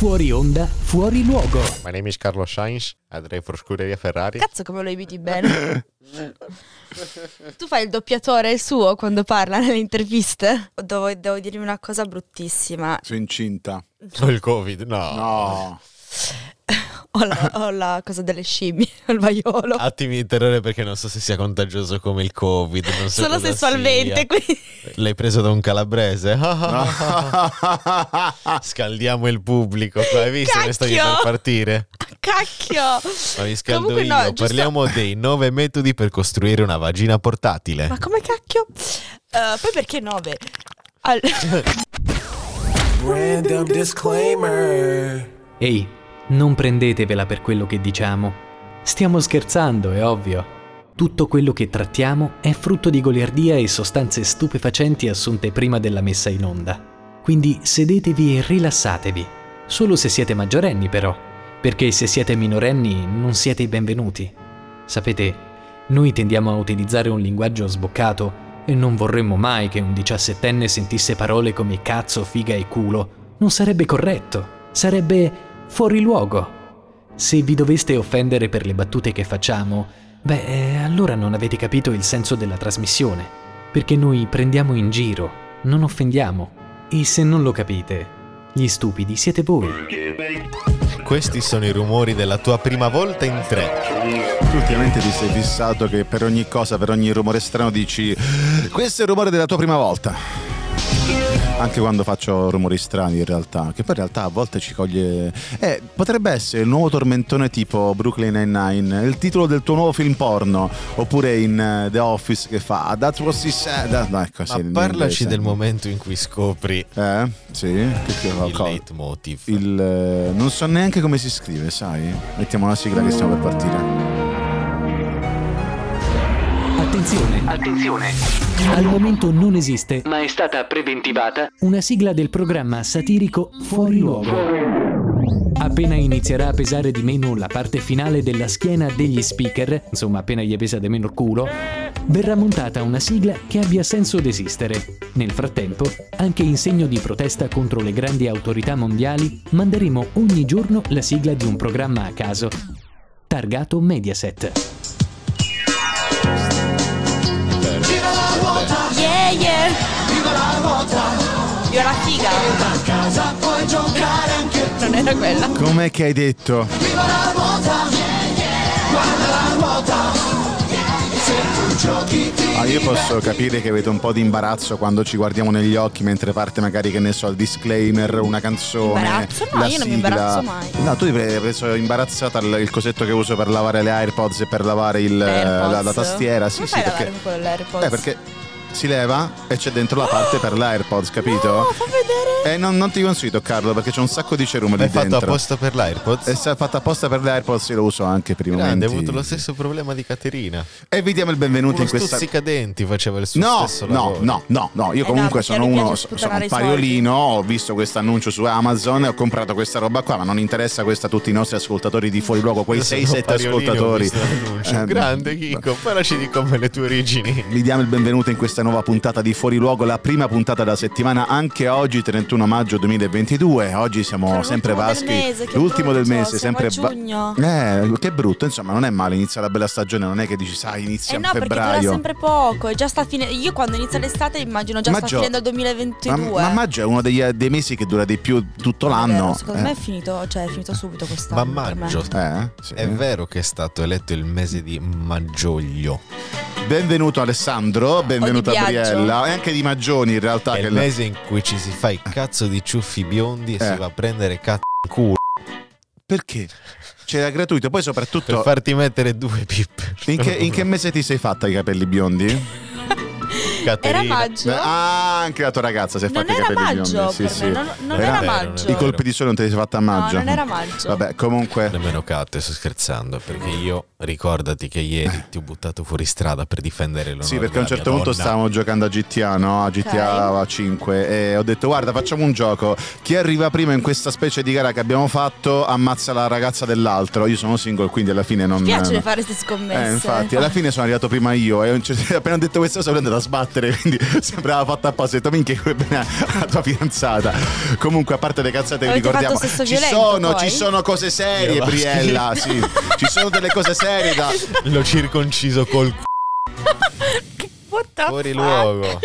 Fuori onda, fuori luogo. My name is Carlo Sainz, I drive for Scuderia Ferrari. Cazzo come lo imiti bene. tu fai il doppiatore suo quando parla nelle interviste? Devo, devo dirvi una cosa bruttissima. Sono incinta. Ho il covid, no. No. Ho la, ho la cosa delle scimmie, il vaiolo. Attimi di terrore perché non so se sia contagioso come il covid. Non so Solo sessualmente, quindi... L'hai preso da un calabrese? Scaldiamo il pubblico. Hai visto che stavi per Cacchio! partire? Cacchio! Ma mi scaldo Comunque io. no, giusto- Parliamo dei nove metodi per costruire una vagina portatile. Ma come cacchio? Eh, poi perché nove? Al- Random disclaimer. Ehi, non prendetevela per quello che diciamo. Stiamo scherzando, è ovvio. Tutto quello che trattiamo è frutto di goliardia e sostanze stupefacenti assunte prima della messa in onda. Quindi sedetevi e rilassatevi. Solo se siete maggiorenni però, perché se siete minorenni non siete i benvenuti. Sapete, noi tendiamo a utilizzare un linguaggio sboccato e non vorremmo mai che un diciassettenne sentisse parole come cazzo, figa e culo. Non sarebbe corretto, sarebbe fuori luogo. Se vi doveste offendere per le battute che facciamo, beh, eh, allora non avete capito il senso della trasmissione, perché noi prendiamo in giro, non offendiamo. E se non lo capite, gli stupidi siete voi. Questi sono i rumori della tua prima volta in tre. Tu ultimamente ti sei fissato che per ogni cosa, per ogni rumore strano dici questo è il rumore della tua prima volta. Anche quando faccio rumori strani in realtà, che poi in realtà a volte ci coglie... Eh, potrebbe essere il nuovo tormentone tipo Brooklyn Nine-Nine, il titolo del tuo nuovo film porno, oppure in eh, The Office che fa That's what she said. No, ecco, sì, parlaci del momento in cui scopri Eh, sì, che che- il co- leitmotiv. il, eh, non so neanche come si scrive, sai? Mettiamo la sigla che stiamo per partire. Attenzione, Attenzione, al momento non esiste ma è stata preventivata una sigla del programma satirico Fuori Luogo. Appena inizierà a pesare di meno la parte finale della schiena degli speaker, insomma appena gli pesa di meno il culo, verrà montata una sigla che abbia senso d'esistere. Nel frattempo, anche in segno di protesta contro le grandi autorità mondiali, manderemo ogni giorno la sigla di un programma a caso, targato Mediaset. Viva la figa! Non era quella. Com'è che hai detto? Ah, io posso capire che avete un po' di imbarazzo quando ci guardiamo negli occhi mentre parte magari, che ne so, il disclaimer, una canzone. Imbarazzo? No, la io non mi sigla. imbarazzo mai. No, tu hai preso imbarazzata il, cosetto che uso per lavare le AirPods e per lavare il- la, la tastiera. Sì, Come sì, fai a perché. lavare con l'AirPods? Eh, perché si leva e c'è dentro la parte per l'AirPods, capito? No, fa vedere! Eh, non, non ti consiglio di toccarlo perché c'è un sacco di cerume lì L'hai fatto dentro. apposta per l'AirPods? E se è fatta apposta per l'AirPods io lo uso anche per i Grande, momenti. ha avuto lo stesso problema di Caterina. E vi diamo il benvenuto Uno in questa stuzzicadenti faceva il suo No, stesso no, lavoro. no, no, no, io Eh comunque no, sono uno, sono un pariolino, ho visto questo annuncio su Amazon e ho comprato questa roba qua, ma non interessa questo a tutti i nostri ascoltatori di fuori luogo, quei Io sono 6-7 Pariolino, ho ascoltatori. Eh, Grande Chicco, parlaci di come le tue origini. Vi diamo il benvenuto in questa nuova puntata di Fuori Luogo, la prima puntata della settimana, anche oggi 31 maggio 2022. Oggi siamo Sono sempre l'ultimo del vaschi. mese, l'ultimo del brutto, mese, siamo sempre a giugno. Eh, che brutto, insomma, non è male, inizia la bella stagione, non è che dici, sai, inizia Eh a no, perché dura febbraio. sempre poco. È già sta fine... Io quando inizia l'estate immagino già sta Maggio- finendo il Ma, 2022. ma maggio è uno degli, dei mesi che dura di più tutto l'anno. vero, Secondo Eh. me è finito, cioè è finito subito quest'anno. Ma per me. maggio. Eh, sì. È vero che è stato eletto il mese di maggioglio. Benvenuto Alessandro, benvenuta Biagio. Briella e anche di Maggioni in realtà. È che il mese in cui ci si fa i cazzo di ciuffi biondi e Eh. si va a prendere cazzo in culo Perché? C'era gratuito, poi per soprattutto farti mettere due pippe. in che, in che mese ti sei fatta i capelli biondi? Era Caterina. maggio? Beh, ah, anche la tua ragazza si è fatta i era capelli maggio biondi. Sì, per sì. me, non, non Era era vero, maggio. I colpi di sole non te li sei fatta a maggio. No, non era maggio. Vabbè, comunque Nemmeno Cat, sto scherzando, perché io ricordati che ieri ti ho buttato fuori strada per difendere l'onore Sì, perché a un certo punto donna. stavamo giocando a GTA, no? A GTA 5 e ho detto guarda facciamo un gioco, chi arriva prima in questa specie di gara che abbiamo fatto ammazza la ragazza dell'altro, io sono single quindi alla fine non... Mi piace no. fare queste scommesse. Eh, infatti, alla fine sono arrivato prima io e a appena ho detto questa cosa prendo da battere, quindi sembrava fatta apposta. Ho detto, minchia, che bene la tua fidanzata. Comunque, a parte le cazzate, vi Avete ricordiamo. Ci violento, sono, poi? ci sono cose serie, Io- Briella. Sì, ci sono delle cose serie da. L'ho circonciso col c***o fuori fuck? luogo.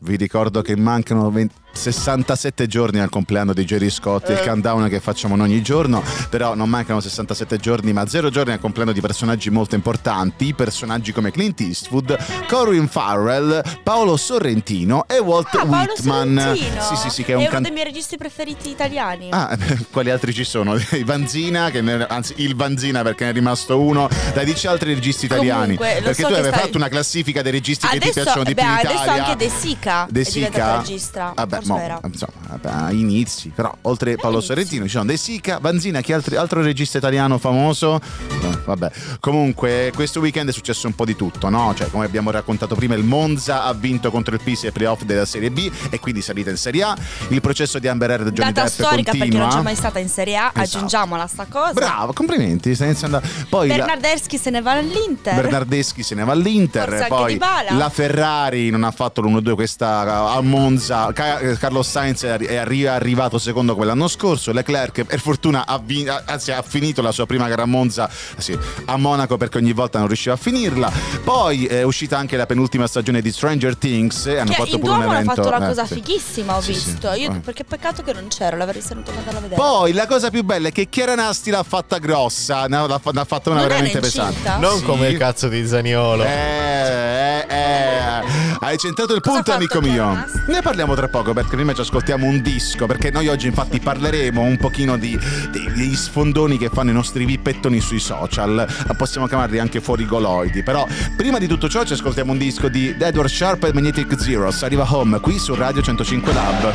Vi ricordo che mancano 20 67 giorni al compleanno di Jerry Scott, il countdown che facciamo noi ogni giorno, però non mancano 67 giorni, ma zero giorni al compleanno di personaggi molto importanti, personaggi come Clint Eastwood, Corinne Farrell, Paolo Sorrentino e Walt Ah, Paolo Whitman. Sorrentino. Sì, sì, sì, che è è un uno can- dei miei registi preferiti italiani. Ah, quali altri ci sono? I Vanzina, che ne- anzi il Vanzina perché ne è rimasto uno. Dai, dici altri registi italiani. Comunque, perché so tu avevi stai- fatto una classifica dei registi che ti adesso, piacciono di beh, più in adesso Italia. anche De Sica De Sica? regista. Vabbè, mo, insomma, a inizi, però oltre Paolo inizi. Sorrentino ci sono De Sica, Vanzina, chi altri- altro regista italiano famoso? No, vabbè. Comunque, questo weekend è successo un po' di tutto, no? Cioè, come abbiamo raccontato prima, il Monza ha vinto contro il Pisa ai playoff della Serie B e quindi salita in Serie A. Il processo di Amber Heard e Johnny Data Depp storica perché non c'è mai stata in Serie A, Esatto. aggiungiamola sta cosa. Bravo, complimenti, stai iniziando a... Poi la- Bernardeschi se ne va all'Inter. Bernardeschi se ne va all'Inter, anche poi la Ferrari non ha fatto l'1-2 questa a Monza, Carlos Sainz è arri- è arri- arrivato secondo quell'anno scorso, Leclerc per fortuna ha, vin- anzi, ha finito la sua prima gara a Monza sì, a Monaco perché ogni volta non riusciva a finirla, poi è uscita anche la penultima stagione di Stranger Things e hanno Che fatto pure un Duomo hanno evento fatto una eh, cosa sì. fighissima, ho Sì, sì. visto. Io, Eh. perché peccato che non c'ero, l'avrei tenuto andare a vedere. Poi la cosa più bella è che Chiara Nasti l'ha fatta grossa, ne ha, fatta una Non era veramente pesante. Non Sì. come il cazzo di Zaniolo. Eh, eh, eh. Hai centrato il punto, amico mio. Chiara Nasti? Ne parliamo tra poco perché prima ci ascoltiamo un disco. Perché noi oggi, infatti, parleremo un pochino di, di- degli sfondoni che fanno i nostri vippettoni sui social. Possiamo chiamarli anche fuorigoloidi. Però, prima di tutto ciò, ci ascoltiamo un disco di Edward Sharp e Magnetic Zeros. Arriva home qui su Radio 105 Lab.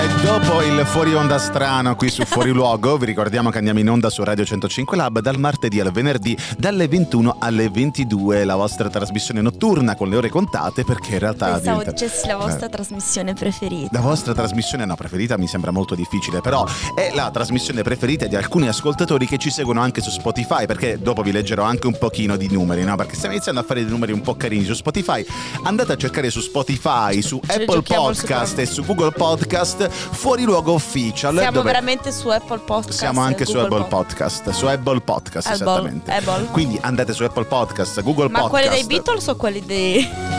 E dopo il fuori onda strano qui su Fuori Luogo, vi ricordiamo che andiamo in onda su Radio 105 Lab dal martedì al venerdì dalle 21 alle 22, la vostra trasmissione notturna con le ore contate perché in realtà... Pensavo dicessi la vostra Eh. trasmissione preferita. La vostra trasmissione no, preferita mi sembra molto difficile, però è la trasmissione preferita di alcuni ascoltatori che ci seguono anche su Spotify, perché dopo vi leggerò anche un pochino di numeri, no? Perché stiamo iniziando a fare dei numeri un po' carini su Spotify. Andate a cercare su Spotify, su Apple Podcast e su Google Podcast Fuori Luogo Official. Siamo dove veramente su Apple Podcast. siamo anche e su Google Apple Podcast, su Apple Podcast Apple, esattamente. Apple. Quindi andate su Apple Podcast, Google Ma Podcast. quelli dei Beatles o quelli dei...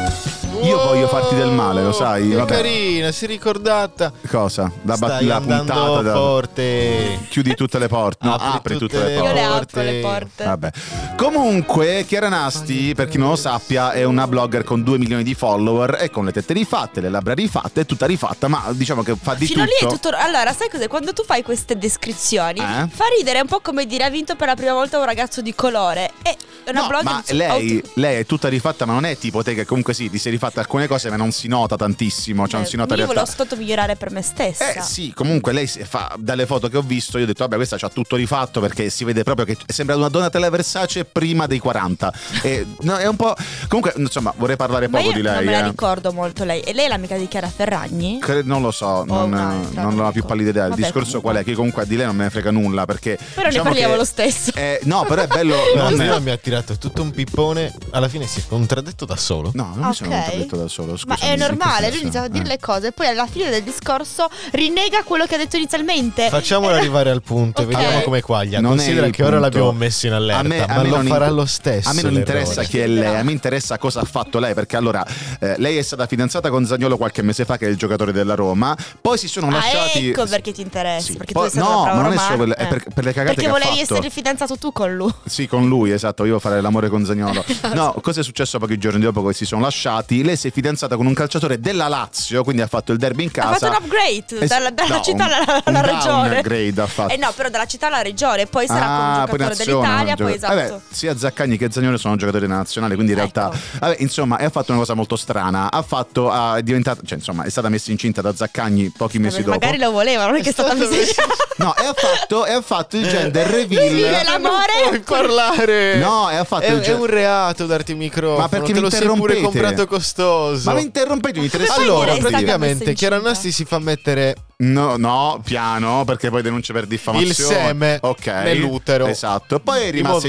Io voglio farti del male, lo sai? Che Vabbè. carina, si è ricordata. Cosa? La, Stai la puntata da... forte. Chiudi tutte le porte. No, Apri apri, tutte tutte, le porte. Io le apro porte. le porte. Vabbè. Comunque, Chiara Nasti, per chi non lo sappia, è una blogger con 2 milioni di follower e con le tette rifatte, le labbra rifatte, è tutta rifatta, ma diciamo che fa di Fino tutto. lì è tutto. Allora, sai cos'è? Quando tu fai queste descrizioni, Eh? fa ridere è un po' come dire ha vinto per la prima volta un ragazzo di colore. È una No, blogger ma lei, auto- lei è tutta rifatta, ma non è tipo te che comunque sì, ti sei rifatta alcune cose, ma non si nota tantissimo. Cioè, non si nota in Io realtà. volevo soltanto migliorare per me stessa. Eh sì, comunque lei fa dalle foto che ho visto, io ho detto vabbè questa c'ha tutto rifatto perché si vede proprio che sembra una Donatella Versace prima dei 40. E, no, è un po'... Comunque insomma vorrei parlare Ma poco io di lei. non me la eh. ricordo molto lei. E lei è l'amica di Chiara Ferragni? Cre- Non lo so, non, un'altra, non non ho più pallida idea. Il Vabbè, discorso comunque. qual è? Che comunque di lei non me ne frega nulla perché... Però ne diciamo parliamo che- lo stesso. eh, no, però è bello... No, non- prima mi ha tirato tutto un pippone. Alla fine si è contraddetto da solo. No, non mi sono Ok. Contraddetto da solo. Ma scusami, è normale, lui inizia a dire Eh. le cose e poi alla fine del discorso rinnega quello che ha detto inizialmente. Facciamolo arrivare al punto e Ok. vediamo come quaglia. Non è Considera che ora punto. l'abbiamo messo in allerta, A me- a ma me lo non farà in- lo stesso. A me non l'errore. interessa chi è lei, a me interessa cosa ha fatto lei, perché allora eh, lei è stata fidanzata con Zagnolo qualche mese fa, che è il giocatore della Roma, poi si sono Ah, lasciati... ecco perché ti interessa. Sì, Perché poi- tu sei no, ma non è solo è per- per le cagate Perché che ha volevi fatto. essere fidanzato tu con lui. Sì, con lui, esatto, io fare l'amore con Zagnolo. No, cosa è successo pochi giorni dopo che si sono lasciati? Lei si è fidanzata con un calciatore della Lazio, quindi ha fatto il derby in Ha casa. fatto un upgrade Eh, dalla, dalla no, città un- alla, alla un regione. downgrade ha fatto. Eh no, però dalla città alla regione, poi sarà con un Ah, poi giocatore dell'Italia, un poi esatto. Vabbè, sia Zaccagni che Zagnolo sono giocatori della nazionale, quindi in realtà. Ecco. Vabbè, insomma, ha fatto una cosa molto strana. Ha fatto. ha- è diventata. Cioè, insomma, è stata messa incinta da Zaccagni pochi mesi dopo. Magari lo voleva, non è che è stata stato messa No, e ha fatto, e ha fatto il gender Lui vive reveal. l'amore. Puoi parlare. No, e ha fatto È, il è gen- un reato darti il microfono. Ma perché te mi lo sei pure comprato costoso. Ma mi interrompete, interessa fai Allora, praticamente incinta? Chiara Nasti si fa mettere No, no, piano, perché poi denuncia per diffamazione. Il seme ok. nell'utero. Esatto. Poi è Strano. in modo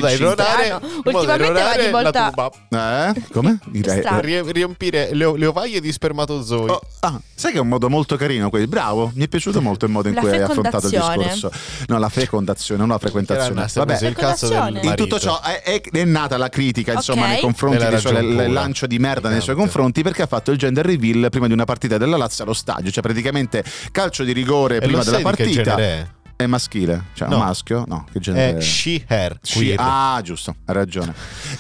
da Ultimamente va di volta-. Eh? Come? Direi- riempire le, le ovaie di spermatozoi. Oh, ah, sai che è un modo molto carino quello? Bravo, mi è piaciuto molto il modo in La cui hai affrontato il discorso. No, la fecondazione, non la frequentazione. Vabbè, il cazzo del in tutto ciò è, è- è nata la critica insomma Ok. nei confronti il pura. lancio di merda nei suoi Niente. confronti perché ha fatto il gender reveal prima di una partita della Lazio allo stadio cioè praticamente calcio di rigore E prima della partita è? è maschile cioè No. un maschio no che genere È she, her, queer. ah, giusto, hai ragione.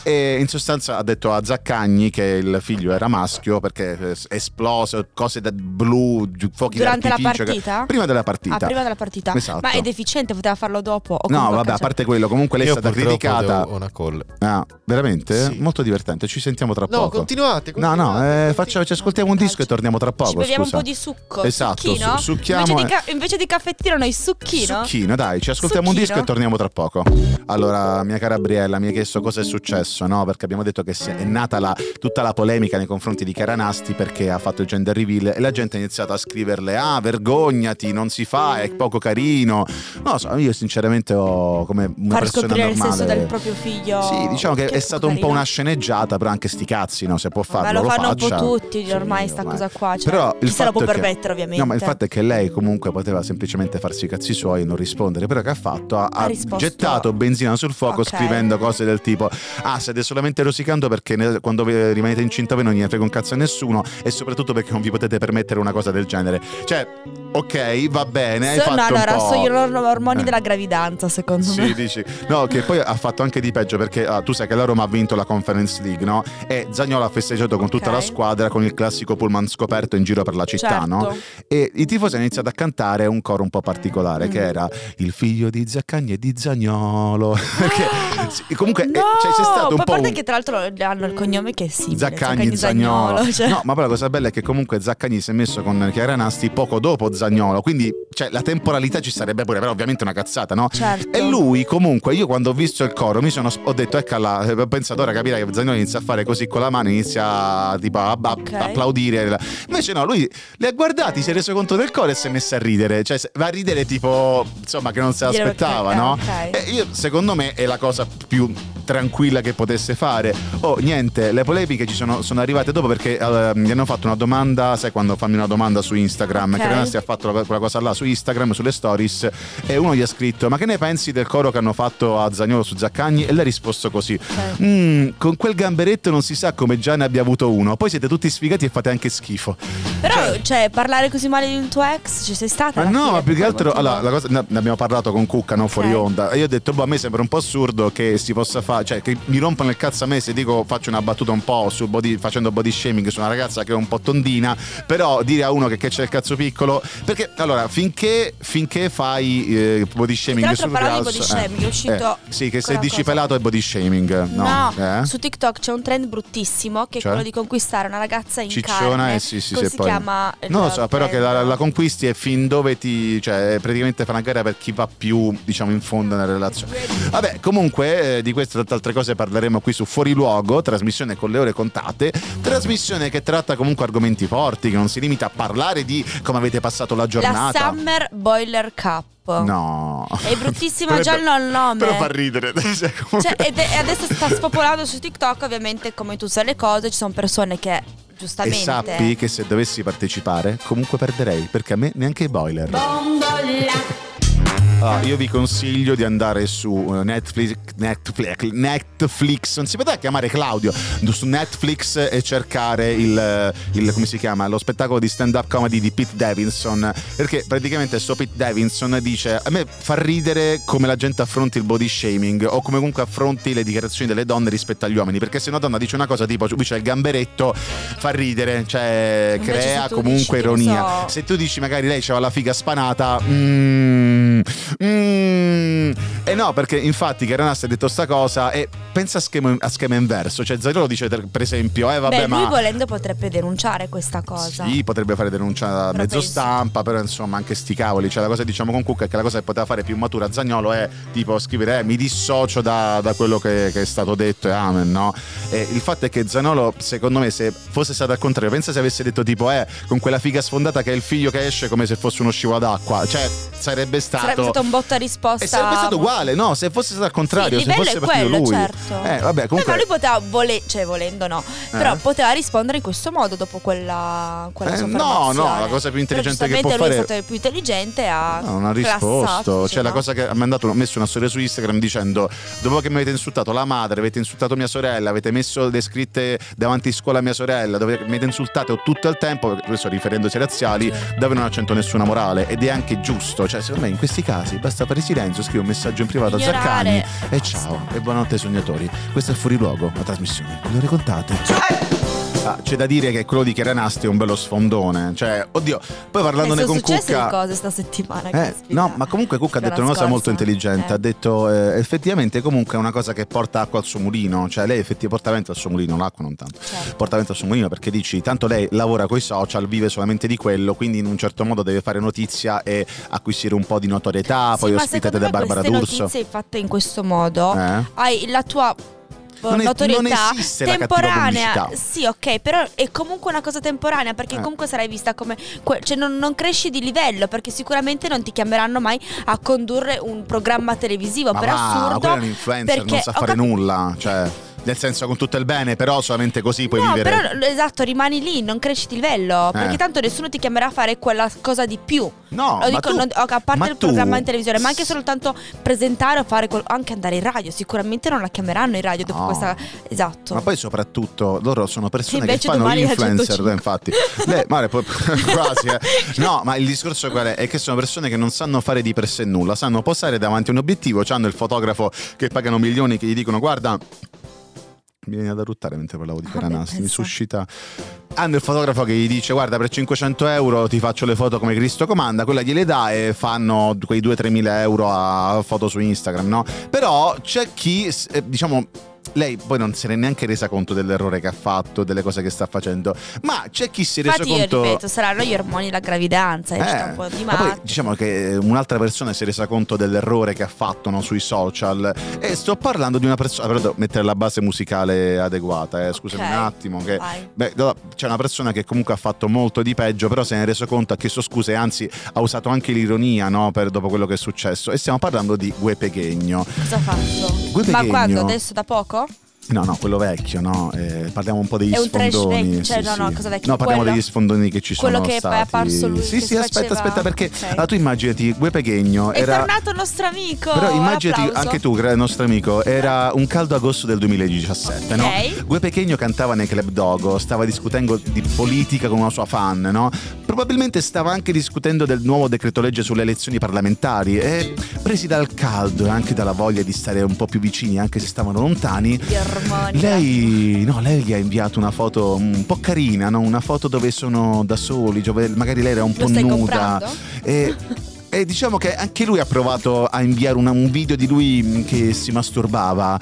E in sostanza ha detto a Zaccagni che il figlio era maschio perché eh, esplose cose da blu, fuochi Durante la d'artificio. che- partita? Prima della partita. Ah, prima della partita. Esatto. Ma è deficiente, poteva farlo dopo. O No, vabbè, a parte quello, comunque lei è Io stata purtroppo criticata. devo una call. Ah, veramente? Sì. Molto divertente. Ci sentiamo tra No, poco. continuate, No, no, continuate, eh, facciamo- ci ascoltiamo un disco e torniamo tra poco. Ci beviamo scusa. un po' di succo. Esatto, succhiamo Invece di, e- ca- invece di caffettino, noi succhino. Succhino, dai, ci ascoltiamo un Succhino? disco e torniamo tra poco. Allora, mia cara Briella, mi hai chiesto cosa è successo, no? Perché abbiamo detto che è nata la- tutta la polemica nei confronti di Chiara Nasti perché ha fatto il gender reveal e la gente ha iniziato a scriverle: Ah, vergognati, non si fa, è poco carino. Non lo so, io sinceramente ho come una Far persona scoprire normale. il sesso del proprio figlio. Sì, diciamo che, è poco stato un po' una sceneggiata, però anche sti cazzi, no? Se può farlo, Vabbè, lo fanno faccia. un po' tutti Sì, ormai sta ormai. cosa qua. Cioè, Però chi se lo può è che- permettere, ovviamente. No, ma il fatto è che lei comunque poteva semplicemente farsi i cazzi suoi e non rispondere. Però che ha fatto? Ha, Ha gettato benzina sul fuoco Ok. scrivendo cose del tipo: Ah, state solamente rosicando perché ne- quando rimanete incinta voi non gliene frega un cazzo a nessuno. E soprattutto perché non vi potete permettere una cosa del genere. Cioè, ok, va bene. hai So- fatto no, allora, sono gli ormoni Eh. della gravidanza, secondo Sì, me. dici. No, che poi ha fatto anche di peggio perché ah, tu sai che la Roma ha vinto la Conference League, no? E Zagnolo ha festeggiato con tutta Ok. la squadra con il classico pullman scoperto in giro per la città, Certo. no? E i tifosi hanno iniziato a cantare un coro un po' particolare Mm. che era il figlio di Zaccagni e di Zagnolo. Sì, comunque eh, no! cioè, c'è stato un Poi a po' parte un... che tra l'altro hanno il cognome che è simile. Zaccagni, Zagnolo. Zagnolo. cioè. No, ma poi la cosa bella è che comunque Zaccagni si è messo con Chiara Nasti poco dopo Zagnolo, quindi cioè, la temporalità ci sarebbe pure, però ovviamente è una cazzata, no? Certo. E lui comunque, io quando ho visto il coro mi sono ho detto eccola, ho pensato ora capirai che Zagnolo inizia a fare così con la mano, inizia tipo a, a- Ok. a applaudire. Invece no, lui li ha guardati, si è reso conto del coro e si è messo a ridere, cioè va a ridere tipo, insomma, che non se l'aspettava, no? ok. E io, secondo me, è la cosa più tranquilla che potesse fare. Oh, niente, le polemiche ci sono, sono arrivate dopo perché eh, gli hanno fatto una domanda, sai quando fammi una domanda su Instagram, Ok. che Renasti ha fatto la- quella cosa là su Instagram, sulle stories, e uno gli ha scritto, ma che ne pensi del coro che hanno fatto a Zagnolo su Zaccagni? E lei ha risposto così, Ok. "Mm, con quel gamberetto non si sa come già ne abbia avuto uno, poi siete tutti sfigati e fate anche schifo. Però, cioè, parlare così male di un tuo ex, ci sei stata? Ma no, fine, ma più che altro, allora, la cosa, ne abbiamo parlato con Cucca, no, fuori Ok. onda. E io ho detto, boh, a me sembra un po' assurdo che si possa fare, cioè che mi rompono il cazzo a me se dico faccio una battuta un po' sul body, facendo body shaming su una ragazza che è un po' tondina, però dire a uno che, che c'è il cazzo piccolo, perché allora, finché, finché fai eh, body shaming di Reels, body shaming, è uscito sì, che se quella dici cosa. pelato è body shaming, no? No, Eh? su TikTok c'è un trend bruttissimo che è Cioè? quello di conquistare una ragazza in Cicciona carne. eh sì sì sì poi chiama? non lo so però che la, la conquisti e fin dove ti cioè praticamente fa una gara per chi va più diciamo in fondo nella relazione vabbè comunque eh, di queste e tante altre cose parleremo qui su Fuori Luogo trasmissione con le ore contate trasmissione che tratta comunque argomenti forti che non si limita a parlare di come avete passato la La giornata Summer Boiler Cup. no È bruttissima già il il nome. però fa ridere Cioè, Cioè, è- e adesso sta spopolando su TikTok, ovviamente, come tu sai le cose, ci sono persone che e sappi che se dovessi partecipare comunque perderei perché a me neanche i boiler Allora, io vi consiglio di andare su eh, Netflix, Netflix, Netflix, non si poteva chiamare Claudio, su Netflix e cercare il, il- come si chiama, lo spettacolo di stand-up comedy di Pete Davidson, perché praticamente sto Pete Davidson dice a me fa ridere come la gente affronti il body shaming o come comunque affronti le dichiarazioni delle donne rispetto agli uomini, perché se una donna dice una cosa tipo lui c'è il gamberetto, fa ridere, cioè Invece crea comunque ironia. so- Se tu dici magari lei c'aveva la figa spanata, mm, mm, Eh no, perché infatti Chiaranasti ha detto sta cosa e pensa a schema, a schema inverso. Cioè Zanolo dice per esempio, eh vabbè Beh, lui ma... volendo potrebbe denunciare questa cosa. Sì, potrebbe fare denuncia a Però mezzo penso- stampa, però insomma anche sti cavoli. Cioè la cosa diciamo con Cucca è che la cosa che poteva fare più matura Zagnolo è tipo scrivere eh, mi dissocio da, da quello che, che è stato detto e amen, no? E il fatto è che Zagnolo, secondo me, se fosse stato al contrario, pensa se avesse detto tipo eh, con quella figa sfondata che è il figlio che esce come se fosse uno scivolo d'acqua. Cioè, sarebbe stato. Sarebbe stato un botto a risposta. E sarebbe stato uguale, no? Se fosse stato al contrario, Sì, il se fosse è quello, lui. certo. Eh, vabbè, Eh, comunque. ma lui poteva vole- cioè volendo no, però Eh? poteva rispondere in questo modo dopo quella, quella Eh, no, no, la cosa più intelligente Però che può fare- lui è stato più intelligente ha No, non ha classato, risposto. sì, Cioè, la no? cosa che ha mandato, ha messo una storia su Instagram dicendo: Dopo che mi avete insultato la madre, avete insultato mia sorella, avete messo le scritte davanti a scuola a mia sorella, dove mi avete insultato tutto il tempo, questo riferendosi ai razziali, dove non accento nessuna morale. Ed è anche giusto. Cioè, secondo me in questi casi basta fare silenzio, scrivi un messaggio in privato a Ignorare Zaccani e e ciao. E buonanotte ai sognatori. Questo è fuori luogo, la trasmissione. Le ore contate. Ah, c'è da dire che quello di Chiaranasti è un bello sfondone. Cioè, oddio, poi Eh, parlandone sono con Cucca. le cose sta settimana. Eh, no, ma comunque Cucca ha detto una cosa molto intelligente. Eh. Ha detto eh, effettivamente comunque è una cosa che porta acqua al suo mulino. Cioè, lei effettivamente porta vento al suo mulino, l'acqua non tanto. Certo. Porta vento al suo mulino perché dici, tanto lei lavora coi social, vive solamente di quello, quindi in un certo modo deve fare notizia e acquisire un po' di notorietà. Sì, poi ma ospitate da Barbara D'Urso. notizie fatte in questo modo Eh? hai la tua Non è- notorietà temporanea. Sì, ok, però è comunque una cosa temporanea perché Eh. comunque sarai vista come que- cioè non, non cresci di livello perché sicuramente non ti chiameranno mai a condurre un programma televisivo Ma per va, assurdo. quella è un influencer, perché non sa fare capi- nulla. Cioè, nel senso con tutto il bene, però solamente così puoi no, vivere. però esatto, rimani lì, non cresci di livello. Eh. Perché tanto nessuno ti chiamerà a fare quella cosa di più. No, Lo dico, tu- non- a parte il tu- programma in televisione, ma anche soltanto presentare o fare quel- anche andare in radio. Sicuramente non la chiameranno in radio dopo No. questa. Esatto. Ma poi soprattutto loro sono persone che fanno gli influencer, 105. infatti. Mare, poi- quasi, eh. No, ma il discorso qual è? È che sono persone che non sanno fare di per sé nulla, sanno posare davanti a un obiettivo, hanno il fotografo che pagano milioni che gli dicono guarda mi viene da ruttare mentre parlavo di Caranasti, mi suscita. Hanno il fotografo che gli dice: Guarda, per 500 euro ti faccio le foto come Cristo comanda. Quella gliele dà e fanno quei 2-3 mila euro a foto su Instagram, no? Però c'è chi, eh, diciamo. Lei poi non se ne è neanche resa conto dell'errore che ha fatto, delle cose che sta facendo. Ma c'è chi si è reso Infatti, io conto. ripeto, saranno gli ormoni della gravidanza. Eh, ma poi diciamo che un'altra persona si è resa conto dell'errore che ha fatto no, sui social e sto parlando di una persona però devo mettere la base musicale adeguata eh, scusami Ok, un attimo che beh, c'è una persona che comunque ha fatto molto di peggio però se ne è reso conto ha chiesto scuse e anzi ha usato anche l'ironia no, per, dopo quello che è successo e stiamo parlando di Gue Peghegno Cosa ha fatto? Gue Ma quando? Adesso da poco? Hvorfor? No, no, quello vecchio, no? Eh, parliamo un po' degli È sfondoni. vecchio, cioè, sì, no, no, cosa vecchio? No, parliamo Quello- degli sfondoni che ci quello sono che è stati. apparso lui Sì, che sì, aspetta, faceva- aspetta, perché Ok. allora, tu immaginati Gue Peghegno È era. tornato il nostro amico. Però immaginati Applauso. anche tu, nostro amico, era un caldo agosto del 2017, no? Ok. Gue Pechegno cantava nei Club Dogo, stava discutendo di politica con una sua fan, no? Probabilmente stava anche discutendo del nuovo decreto legge sulle elezioni parlamentari e presi dal caldo e anche dalla voglia di stare un po' più vicini, anche se stavano lontani, Gli ormoni. lei, no, lei gli ha inviato una foto un po' carina, no? una foto dove sono da soli, magari lei era un Lo po' stai nuda. comprando? E, e diciamo che anche lui ha provato a inviare una- un video di lui che si masturbava.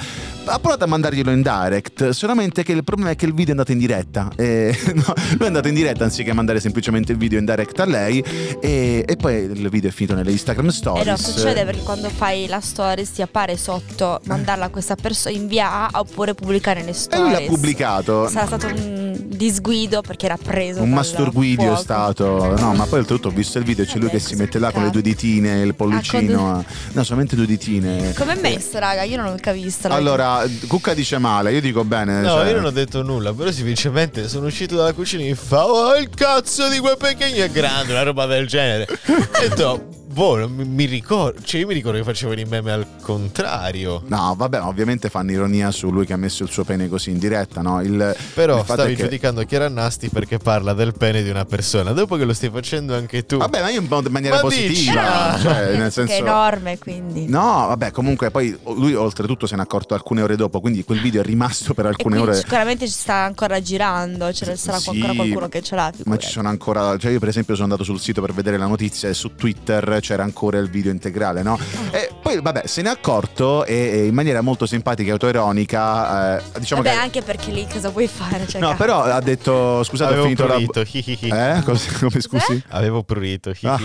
Ha provato a mandarglielo in direct, solamente che il problema è che il video è andato in diretta. E, no, lui è andato in diretta anziché mandare semplicemente il video in direct a lei. E, e poi il video è finito nelle Instagram Eh Stories. no, succede perché quando fai la stories ti appare sotto mandarla a questa persona, invia a oppure pubblicare nelle E stories. lui l'ha pubblicato. Sarà stato un disguido perché era preso. Un masturguidio è stato. No, ma poi oltretutto ho visto il video, c'è lui che si mette là con le due ditine, il Ah, pollicino. con No, solamente due ditine. Come messo, raga? Io non l'ho mica visto. Allora, Cucca dice male, io dico bene. No, cioè- io non ho detto nulla, però semplicemente sono uscito dalla cucina e mi fa Oh, il cazzo di quel pechegno è grande, una roba del genere. E ho detto, boh, mi, mi ricordo, cioè io mi ricordo che facevano i meme al contrario. No, vabbè, ma ovviamente fanno ironia su lui che ha messo il suo pene così in diretta, no? Il, Però il stavi che- giudicando Chiara Nasti perché parla del pene di una persona. Dopo che lo stai facendo anche tu. Vabbè, ma io in maniera Ma dici? positiva, Ah. cioè, nel Che è senso... enorme, quindi. No, vabbè, comunque poi lui oltretutto se ne è accorto alcune ore dopo, quindi quel video è rimasto per alcune ore. sicuramente ci sta ancora girando, ce ne sarà Sì, ancora qualcuno che ce l'ha. Ma figurati. ci sono ancora, cioè io per esempio sono andato sul sito per vedere la notizia e su Twitter c'era ancora il video integrale, no? Ah. E poi, vabbè, se ne è accorto e, e in maniera molto simpatica e autoironica, eh, diciamo Vabbè, che... anche perché lì cosa vuoi fare? Cioè, No, cazzo. però ha detto, scusate, ho Avevo finito prurito. la... hi, hi, hi. Eh? Cosa- Come scusi? Avevo prurito. hi, Ah.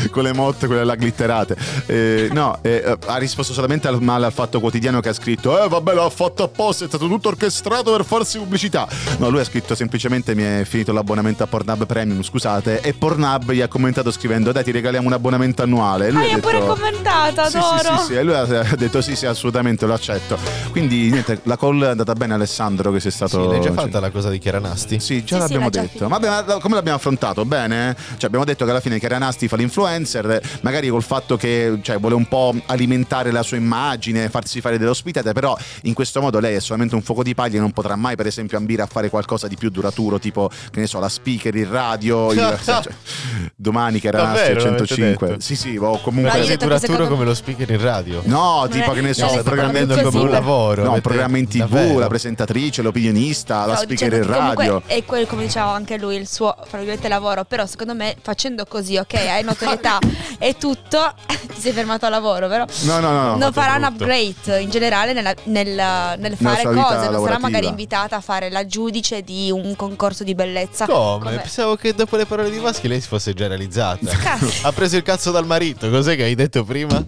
con le motte, quelle là glitterate. Eh, no, eh, ha risposto solamente al male al fatto quotidiano che ha scritto: Eh, vabbè, l'ha fatto apposta, è stato tutto orchestrato per farsi pubblicità. No, lui ha scritto semplicemente: Mi è finito l'abbonamento a Pornhub Premium, scusate. E Pornhub gli ha commentato scrivendo: Dai, ti regaliamo un abbonamento annuale. E lui Ah, ha detto, pure commentato, sì, adoro. Sì, sì, sì, e lui ha detto sì, sì, assolutamente lo accetto. Quindi niente, la call è andata bene Alessandro che sei stato... Sì, l'hai già fatta la cosa di Chiara Nasti? Sì, già Sì, sì, l'abbiamo già detto. Ma come l'abbiamo affrontato? Bene? Cioè, abbiamo detto che alla fine Chiara Nasti fa l'influencer, eh, magari col fatto che cioè, vuole un po' alimentare la sua immagine, farsi fare delle ospitate, però in questo modo lei è solamente un fuoco di paglia e non potrà mai, per esempio, ambire a fare qualcosa di più duraturo, tipo, che ne so, la speaker, il radio, il- cioè, domani Chiara Nasti Davvero, al l'avete 105. detto? Sì, sì, o comunque... Quasi che duraturo secondo- come lo speaker in radio. No, tipo è- che ne so, è come così, un per- lavoro. no, avete- programmi in tv, davvero? la presentatrice, l'opinionista, la speaker in che radio. È quello, come diceva anche lui, il suo fra virgolette, lavoro. Però secondo me facendo così, ok, hai notorietà e tutto, ti sei fermato al lavoro, però No, no, no. no. non farà un upgrade in generale nella- nel, nel fare cose. Non sarà magari invitata a fare la giudice di un concorso di bellezza. Come? Pensavo che dopo le parole di Vaschi lei si fosse già realizzata. Ha preso il cazzo dal marito, cos'è che hai detto prima?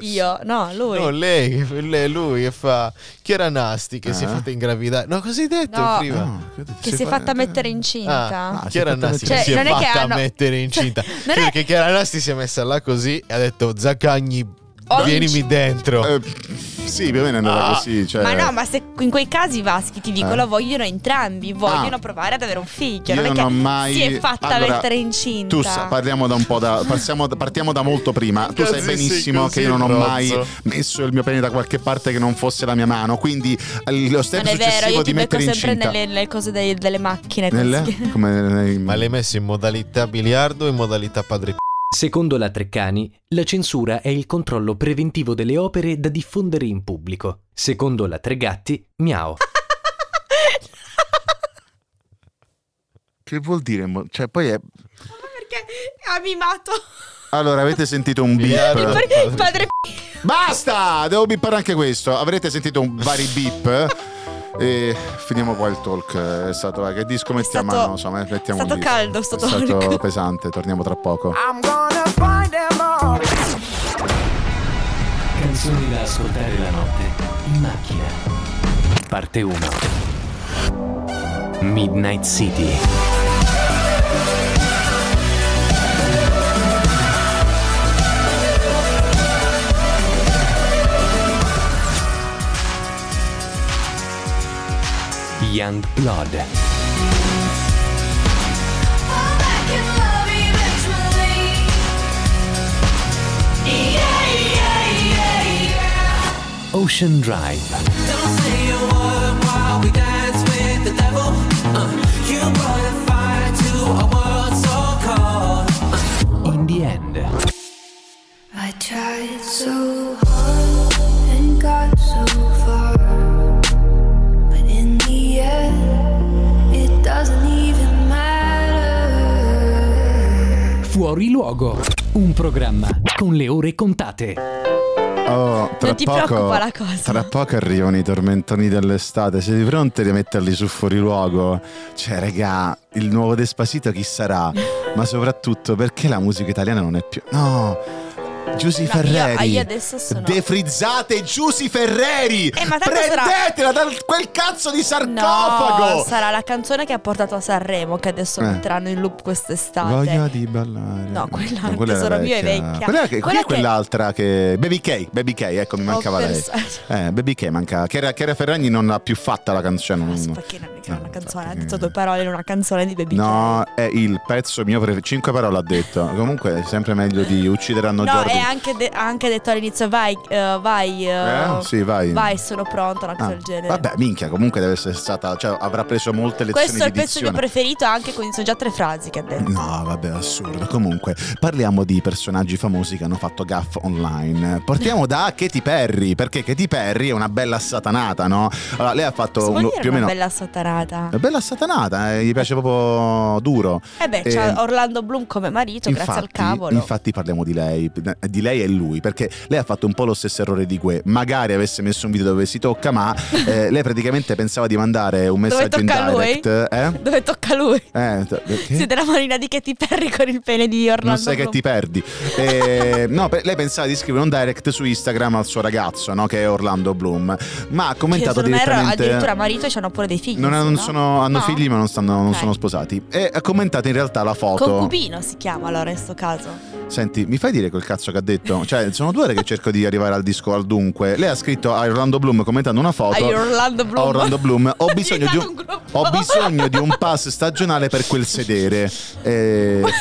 Io, no, lui. No, lei, lei- lui che fa Chiara Nasti che si è Ah. fatta ingravidare. No, cosa hai detto No. prima? No, credo che si è fatta mettere incinta. Ah, Ah, Chiara si è fatta Nasti mettere- che si Cioè, è non è che fatta hanno- mettere incinta. Cioè, Sì, non è- Perché Chiara Nasti si è messa là così e ha detto Zaccagni, Ho vienimi inci- dentro. Eh, sì, più o meno è andata Ah. così. Cioè, Ma no, ma se in quei casi Vaschi ti dico Eh. lo vogliono entrambi, vogliono Ah. provare ad avere un figlio. Io non è non che ho mai- si è fatta Allora, mettere incinta. Tu sa- parliamo da un po' da. Partiamo, partiamo da molto prima. Tu sai benissimo sì, che io non ho mai messo il mio pene da qualche parte che non fosse la mia mano. Quindi eh, lo step non è vero, successivo io di ti becco mettere sempre incinta. nelle, nelle cose dei- delle macchine. Nelle? Come nei- Ma l'hai messo in modalità biliardo o in modalità padre Secondo la Treccani, la censura è il controllo preventivo delle opere da diffondere in pubblico. Secondo la Tregatti, miau. Che vuol dire? mo- Cioè, poi è. Perché ha mimato Allora, avete sentito un il beep? padre, il padre Basta! Devo bippare anche questo. Avrete sentito un vari beep. E finiamo qua il talk. È stato che disco mettiamo? stato- non so, mettiamo è stato caldo sto È stato talk. pesante, torniamo tra poco. I'm gonna find them all. Canzoni da ascoltare la notte in macchina. Parte 1. Midnight City. Young Blood. Ocean Drive. Fuori luogo. Un programma con le ore contate. Oh, tra Non ti poco, preoccupa la cosa. Tra poco arrivano i tormentoni dell'estate. Siete pronti a metterli su fuori luogo? Cioè, regà, il nuovo Despacito chi sarà? Ma soprattutto perché la musica italiana non è più. No! Giusy No, Ferreri. io- adesso sono- Defrizzate Giusy Ferreri! Eh, ma tanto sarà- Prendetela da quel cazzo di sarcofago! No, sarà la canzone che ha portato a Sanremo che adesso Eh. metteranno in loop quest'estate. Voglia di ballare. No, quella- No, quella tesoro mio è vecchia. Quella, che, Quella che- quell'altra che. Baby K, Baby K, ecco, mi mancava Ho lei. Eh, Baby K manca. Chiara, Chiara Ferragni non l'ha più fatta la canzone. non- Ma perché non è che era No, una canzone? Ha detto due parole in una canzone di Baby No, è il pezzo mio preferito. Cinque parole ha detto. Comunque è sempre meglio di uccideranno No, Jordan. e anche, de- ha anche detto all'inizio vai, eh, vai, eh, Eh? Sì, vai. vai, sono pronta, una cosa Ah, del genere. Vabbè, minchia, comunque deve essere stata. Cioè, avrà preso molte lezioni Questo è il pezzo mio preferito, anche con sono già tre frasi che ha detto. No, vabbè, assurdo. Comunque, parliamo di personaggi famosi che hanno fatto gaff online. Portiamo da Katy Perry, perché Katy Perry è una bella satanata, no? Allora, lei ha fatto un- più o una meno. bella satanata? Satanata. È bella satanata, eh, gli piace proprio duro. Eh beh, Eh, c'ha Orlando Bloom come marito, grazie al cavolo. Infatti parliamo di lei, di lei e lui, perché lei ha fatto un po' lo stesso errore di Que. Magari avesse messo un video dove si tocca, ma eh, lei praticamente pensava di mandare un messaggio in direct. Eh? Dove tocca lui? Eh, t- perché? Siete la manina di Katy Perry con il pene di Orlando Non sai che Bloom. ti perdi. Eh, no, lei pensava di scrivere un direct su Instagram al suo ragazzo, no, che è Orlando Bloom. Ma ha Che commentato se non erro direttamente. addirittura marito e hanno pure dei figli. Non, non no? sono- hanno No? figli, ma non, stanno- non sono sposati. E ha commentato in realtà la foto. Concubino si chiama allora in sto caso. Senti, mi fai dire quel cazzo che ha detto? Cioè, sono due ore che cerco di arrivare al disco al dunque. Lei ha scritto a Orlando Bloom commentando una foto. Ai Orlando Bloom. A Orlando Bloom. Ho bisogno, di un, un ho bisogno di un pass stagionale per quel sedere. Eh, Cosa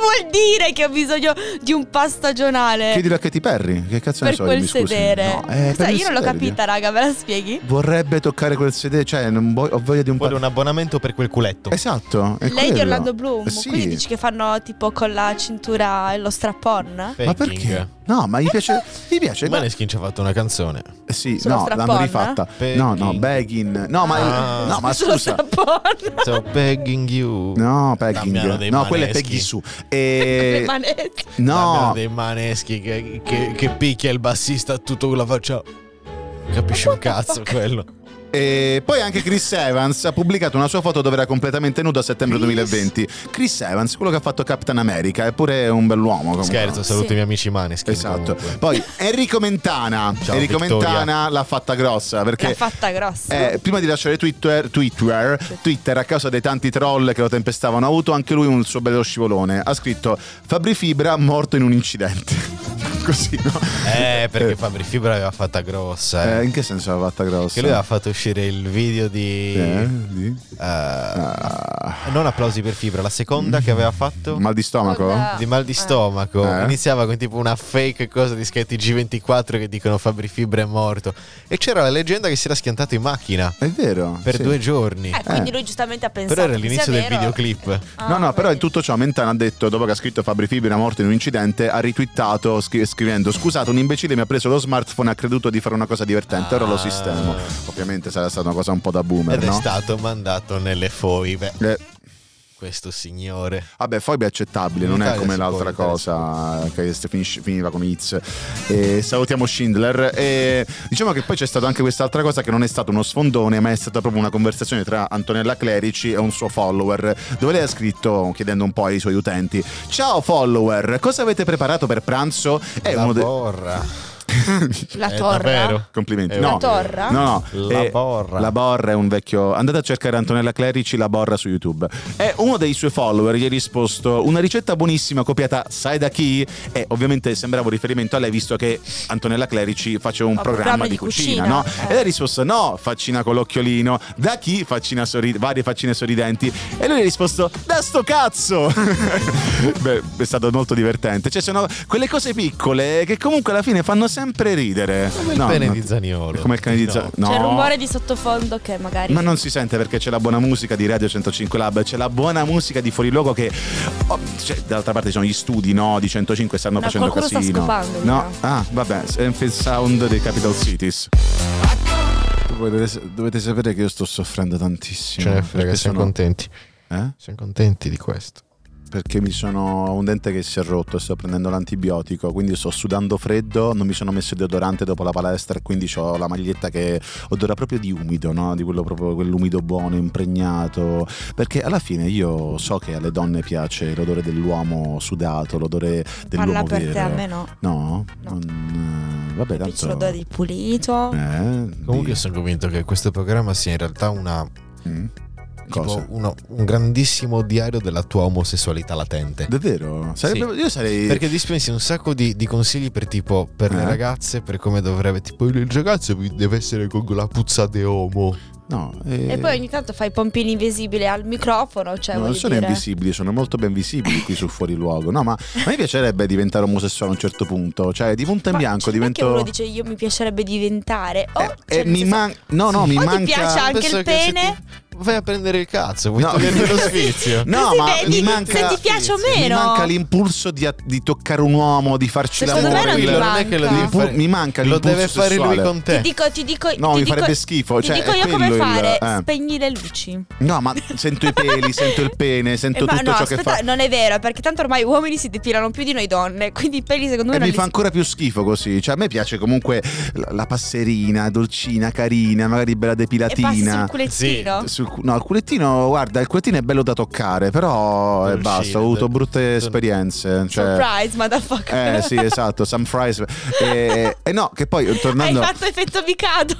vuol dire che ho bisogno di un pass stagionale? chiedilo a Katy Perry. Che cazzo ne per so quel io, sedere. No, eh, per Sai, il io non l'ho capita, raga, me la spieghi? Vorrebbe toccare quel sedere. Cioè, non voglio- ho voglia di un Vuole pass. un abbonamento per quel culetto. Esatto. è Lei di quello. Orlando Bloom. Eh, Sì. Quindi dici che fanno tipo con la cintura e lo strap-on? Ma Faking. perché? No, ma gli piace. Gli piace. Maneskin ci ha fatto una canzone. Eh Sì, Sullo no, strap-on? l'hanno rifatta. No, no, Begging. begging. No, ma, Ah. no, ma scusa. So begging you. No, dei No, quella è. Peggy su. E... No, dei maneschi che, che- che picchia il bassista tutto con la faccia. Capisci un cazzo quello. E poi anche Chris Evans ha pubblicato una sua foto dove era completamente nudo a settembre 2020. Chris Evans, quello che ha fatto Captain America, è pure un bell'uomo. comunque. Scherzo, saluto Sì. i miei amici maneschi. Esatto. Poi Enrico Mentana. Ciao, Enrico Vittoria. Mentana l'ha fatta grossa perché L'ha fatta grossa. Eh, prima di lasciare Twitter, Twitter, Twitter, a causa dei tanti troll che lo tempestavano, ha avuto anche lui un suo bello scivolone. Ha scritto Fabri Fibra morto in un incidente. Così, no? Eh, perché Fabri Fibra aveva fatta grossa. Eh, Eh. in che senso l'ha fatta grossa? Che lui aveva fatto uscire il video di. Eh, di? eh, Ah, non applausi per Fibra, la seconda che aveva fatto. mal di stomaco? Con- di mal di stomaco Eh. iniziava con tipo una fake cosa di scritti G24 che dicono Fabri Fibra è morto e c'era la leggenda che si era schiantato in macchina È vero. per sì. due giorni Eh, quindi Eh. lui giustamente ha pensato però era l'inizio del videoclip Ah, No, no, però in vedi. tutto ciò Mentana ha detto, dopo che ha scritto Fabri Fibra morto in un incidente, ha ritwittato scri- scrivendo scusate un imbecille mi ha preso lo smartphone e ha creduto di fare una cosa divertente, ora lo Ah. sistemo. Ovviamente sarà stata una cosa un po' da boomer, ed è no? stato mandato nelle foibe Eh, questo signore Vabbè, foibe è accettabile, In non è Italia come si l'altra cosa che finisce- finiva con. E salutiamo Schindler. E diciamo che poi c'è stata anche quest'altra cosa che non è stato uno sfondone, ma è stata proprio una conversazione tra Antonella Clerici e un suo follower, dove lei ha scritto chiedendo un po' ai suoi utenti: Ciao follower, cosa avete preparato per pranzo? È la uno borra La È torra. davvero? Complimenti. Eh, No, La torra? No, no. La eh, borra. La borra è un vecchio. Andate a cercare Antonella Clerici, la borra su YouTube. E uno dei suoi follower gli ha risposto: Una ricetta buonissima copiata, sai da chi? E ovviamente sembrava un riferimento a lei, visto che Antonella Clerici faceva un Fa programma programmi di di cucina, cucina, no? eh. E lei ha risposto: No, faccina con l'occhiolino. Da chi? Faccina sorri- varie faccine sorridenti. E lui gli ha risposto: Da sto cazzo! Beh, è stato molto divertente. Cioè, sono quelle cose piccole che comunque alla fine fanno sempre ridere. come il No, pene no. di Zaniolo Come il cane di No. Zaniolo. No. C'è il rumore di sottofondo che magari. Ma non si sente perché c'è la buona musica di Radio 105 Lab, c'è la buona musica di Fuori Luogo che oh, cioè, dall'altra parte ci sono gli studi no, di 105 stanno No, facendo qualcuno sta casino. scopando, no? però. Ah, vabbè, Enfield Sound dei Capital Cities. Dovete, dovete sapere che io sto soffrendo tantissimo. ce ne frega perché siamo sono- contenti eh? siamo contenti di questo Perché mi sono ho un dente che si è rotto e sto prendendo l'antibiotico, quindi sto sudando freddo, non mi sono messo il deodorante dopo la palestra e quindi ho la maglietta che odora proprio di umido, no? Di quello proprio quell'umido buono, impregnato. Perché alla fine io so che alle donne piace l'odore dell'uomo sudato, l'odore dell'uomo Parla per vero. te, a me no. No? No. Non- eh, vabbè, tanto piace l'odore di pulito. Eh, comunque io di- sono convinto che questo programma sia in realtà una Mm. Tipo Cosa? uno- un grandissimo diario della tua omosessualità latente Davvero? Sarebbe- Sì. Io sarei Perché dispensi un sacco di, di consigli per tipo per le Eh? ragazze, per come dovrebbe. Tipo, il ragazzo deve essere con la puzza di uomo. No, eh, E poi ogni tanto fai pompini invisibili al microfono. Cioè, No, non sono dire. invisibili, sono molto ben visibili qui su Fuori Luogo. No, ma a me piacerebbe diventare omosessuale a un certo punto. Cioè, di punto in Ma bianco cioè, divento. che uno dice io mi piacerebbe diventare. Oh, Eh, cioè, eh, mi man- No, no, mi o manca. ti piace anche Penso il pene? Vai a prendere il cazzo, vuoi No. togliermi lo sfizio? No, ma mi manca, se ti piace o mi meno. manca l'impulso di, di toccare un uomo, di farci Secondo me l'amore. non non è che lo devi fare. mi manca Lo deve fare lui sessuale. con te. Ti dico, ti dico, No, ti mi dico- farebbe schifo, Ti cioè, dico è io come quello il- fare. eh. Spegni le luci. No, ma sento i peli, sento il pene, sento Eh, ma tutto no, ciò aspetta, che fa. non è vero, perché tanto ormai uomini si depilano più di noi donne, quindi i peli secondo me E non mi fa ancora più schifo così. Cioè, a me piace comunque la, passerina, dolcina, carina, magari bella depilatina. sul culettino. Sul no, il culettino, guarda, il culettino è bello da toccare, però e Dolcino, basta, ho avuto brutte esperienze. Cioè, Surprise, motherfucker. eh sì, esatto, some fries. E, e no, che poi tornando... Hai fatto effetto Mikado.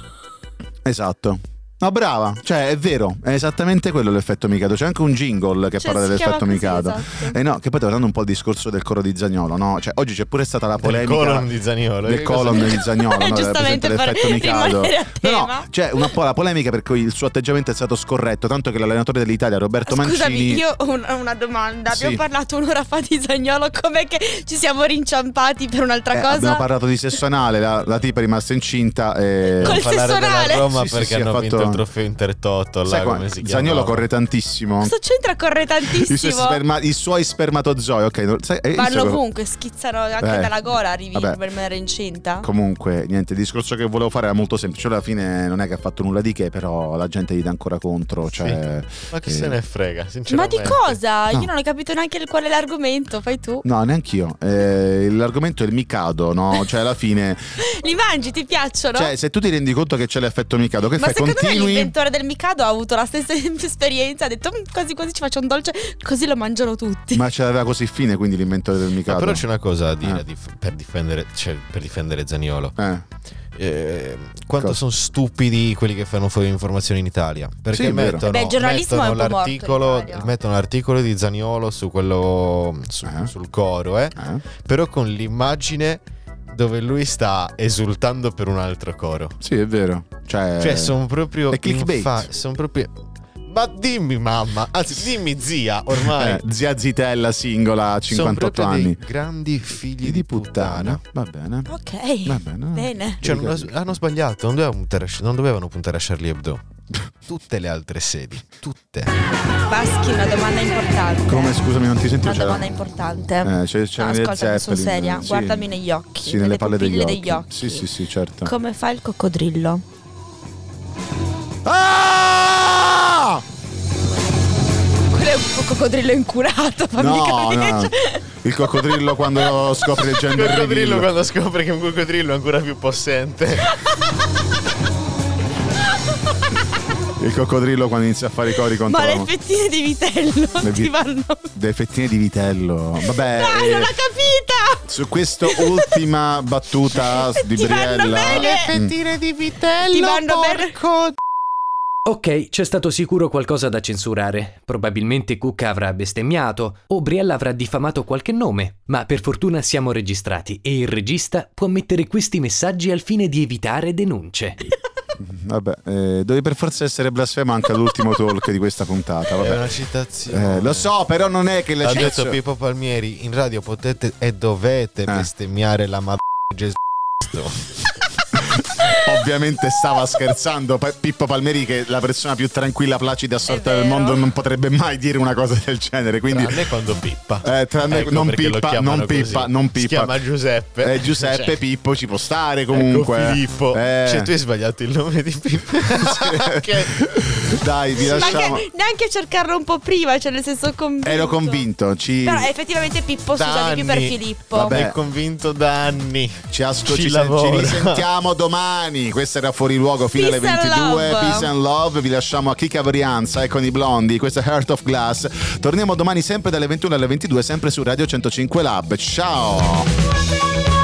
Esatto. No, brava, cioè è vero, è esattamente quello l'effetto Mikado. C'è anche un jingle che Cioè, parla dell'effetto Mikado. esatto. E no, che poi tornando un po' al discorso del coro di Zagnolo, no? Cioè, oggi c'è pure stata la Del polemica colon di Zaniolo. del cosa- colon di Zagnolo, no? Giustamente l'effetto Mikado. No, no, c'è una po' la polemica per cui il suo atteggiamento è stato scorretto, tanto che l'allenatore dell'Italia Roberto Scusami, Mancini io ho una, una domanda. Sì. Abbiamo parlato un'ora fa di Zagnolo, com'è che ci siamo rinciampati per un'altra eh, cosa? abbiamo parlato di sesso anale, la, la tipa è rimasta incinta e Col sessuale. Roma Sì, perché sì, ha hanno fatto- vinto il trofeo Intertotto. Sai Là, come si chiama? Zagnolo corre tantissimo. Cosa c'entra? Corre I suoi, tantissimo. sperma- i suoi spermatozoi, ok. non- sai- Vanno ovunque, schizzano anche Eh, dalla gola, arrivi vabbè. per rimanere incinta. Comunque, niente, il discorso che volevo fare era molto semplice. Alla fine non è che ha fatto nulla di che, però la gente gli dà ancora contro. Cioè, Ma chi eh, se ne frega, Ma sinceramente. di cosa? No. Io non ho capito neanche il- qual è l'argomento, fai tu. No, neanch'io. Eh, l'argomento è il Mikado, no? Cioè, alla fine, Li mangi, ti piacciono? cioè, se tu ti rendi conto che c'è l'effetto Mikado, che Ma fai? me Continui. L'inventore del Mikado ha avuto la stessa esperienza, ha detto "Mm, quasi quasi ci faccio un dolce, così lo mangiano tutti. Ma ce l'aveva così fine, quindi l'inventore del Ma Mikado. però c'è una cosa da dire Eh. dif- per, difendere, cioè, per difendere Zaniolo. Eh, Eh, quanto Cosa? sono stupidi quelli che fanno fuori informazioni in Italia. Perché Sì, mettono, Beh, mettono l'articolo, mettono l'articolo di Zaniolo su quello su- Eh. sul coro, eh? eh. però con l'immagine dove lui sta esultando per un altro coro. Sì, è vero. Cioè, Cioè, sono proprio è clickbait. infa- sono proprio Ma dimmi mamma, anzi dimmi zia, ormai. eh, zia Zitella singola, sono 58 proprio anni. dei grandi figli Di di, puttana. puttana. Va bene. Ok. Va bene. Bene. Cioè, non- hanno sbagliato, non dovevano, puntare a, non dovevano puntare a Charlie Hebdo. Tutte le altre sedi, tutte. Baschi, una domanda importante. Come scusami, non ti sento? Una C'era- domanda importante. Eh, c'è, c'è No, ascolta, sono seria. sì. Guardami negli occhi. Sì, nelle nelle palle degli occhi. degli occhi. Sì, sì, sì, certo. Come fa il coccodrillo? Ah! Quello è un coccodrillo incurato, fammi No, capire. no. Il coccodrillo quando scopre il Il coccodrillo quando scopre che un coccodrillo è ancora più possente. Il coccodrillo quando inizia a fare i cori contro Ma le fettine di vitello Le ti vi- vanno. le fettine di vitello. Vabbè, Dai, eh, non l'ho capita! su questa ultima battuta di Ti vanno Briella. bene? fettine di vitello. Ti vanno bene? Ok, c'è stato sicuro qualcosa da censurare. Probabilmente Cook avrà bestemmiato o Briella avrà diffamato qualche nome, ma per fortuna siamo registrati e il regista può mettere questi messaggi al fine di evitare denunce. Vabbè, eh, devi per forza essere blasfemo anche all'ultimo talk di questa puntata. È Vabbè. una citazione. Eh, lo so, però non è che le Ha detto Pippo Palmieri, in radio potete e dovete Eh. bestemmiare la madre Gesù. Ovviamente stava scherzando. Pa- Pippo Palmeri, che è la persona più tranquilla, placida e assorta del mondo, non potrebbe mai dire una cosa del genere. Quindi, Tranne quando pippa. Eh, tranne- Ecco non Pippa, non Pippa, così. non Si Pippa. chiama Giuseppe. eh, Giuseppe Cioè, Pippo ci può stare comunque. Ecco Filippo. Eh. Cioè, tu hai sbagliato il nome di Pippo. Dai, vi lasciamo. anche, neanche cercarlo un po' prima, cioè nel senso convinto. Ero convinto. Ci, Però effettivamente Pippo si usa di più per. Filippo. Vabbè. È convinto da anni. ci, asco- ci ci, ci risentiamo domani. Questo era fuori luogo fino Peace alle and 22. love. Peace and love. Vi lasciamo a Kika Varianza e con i blondi. Questo è Heart of Glass. Torniamo domani sempre dalle 21 alle 22, sempre su Radio 105 Lab. Ciao.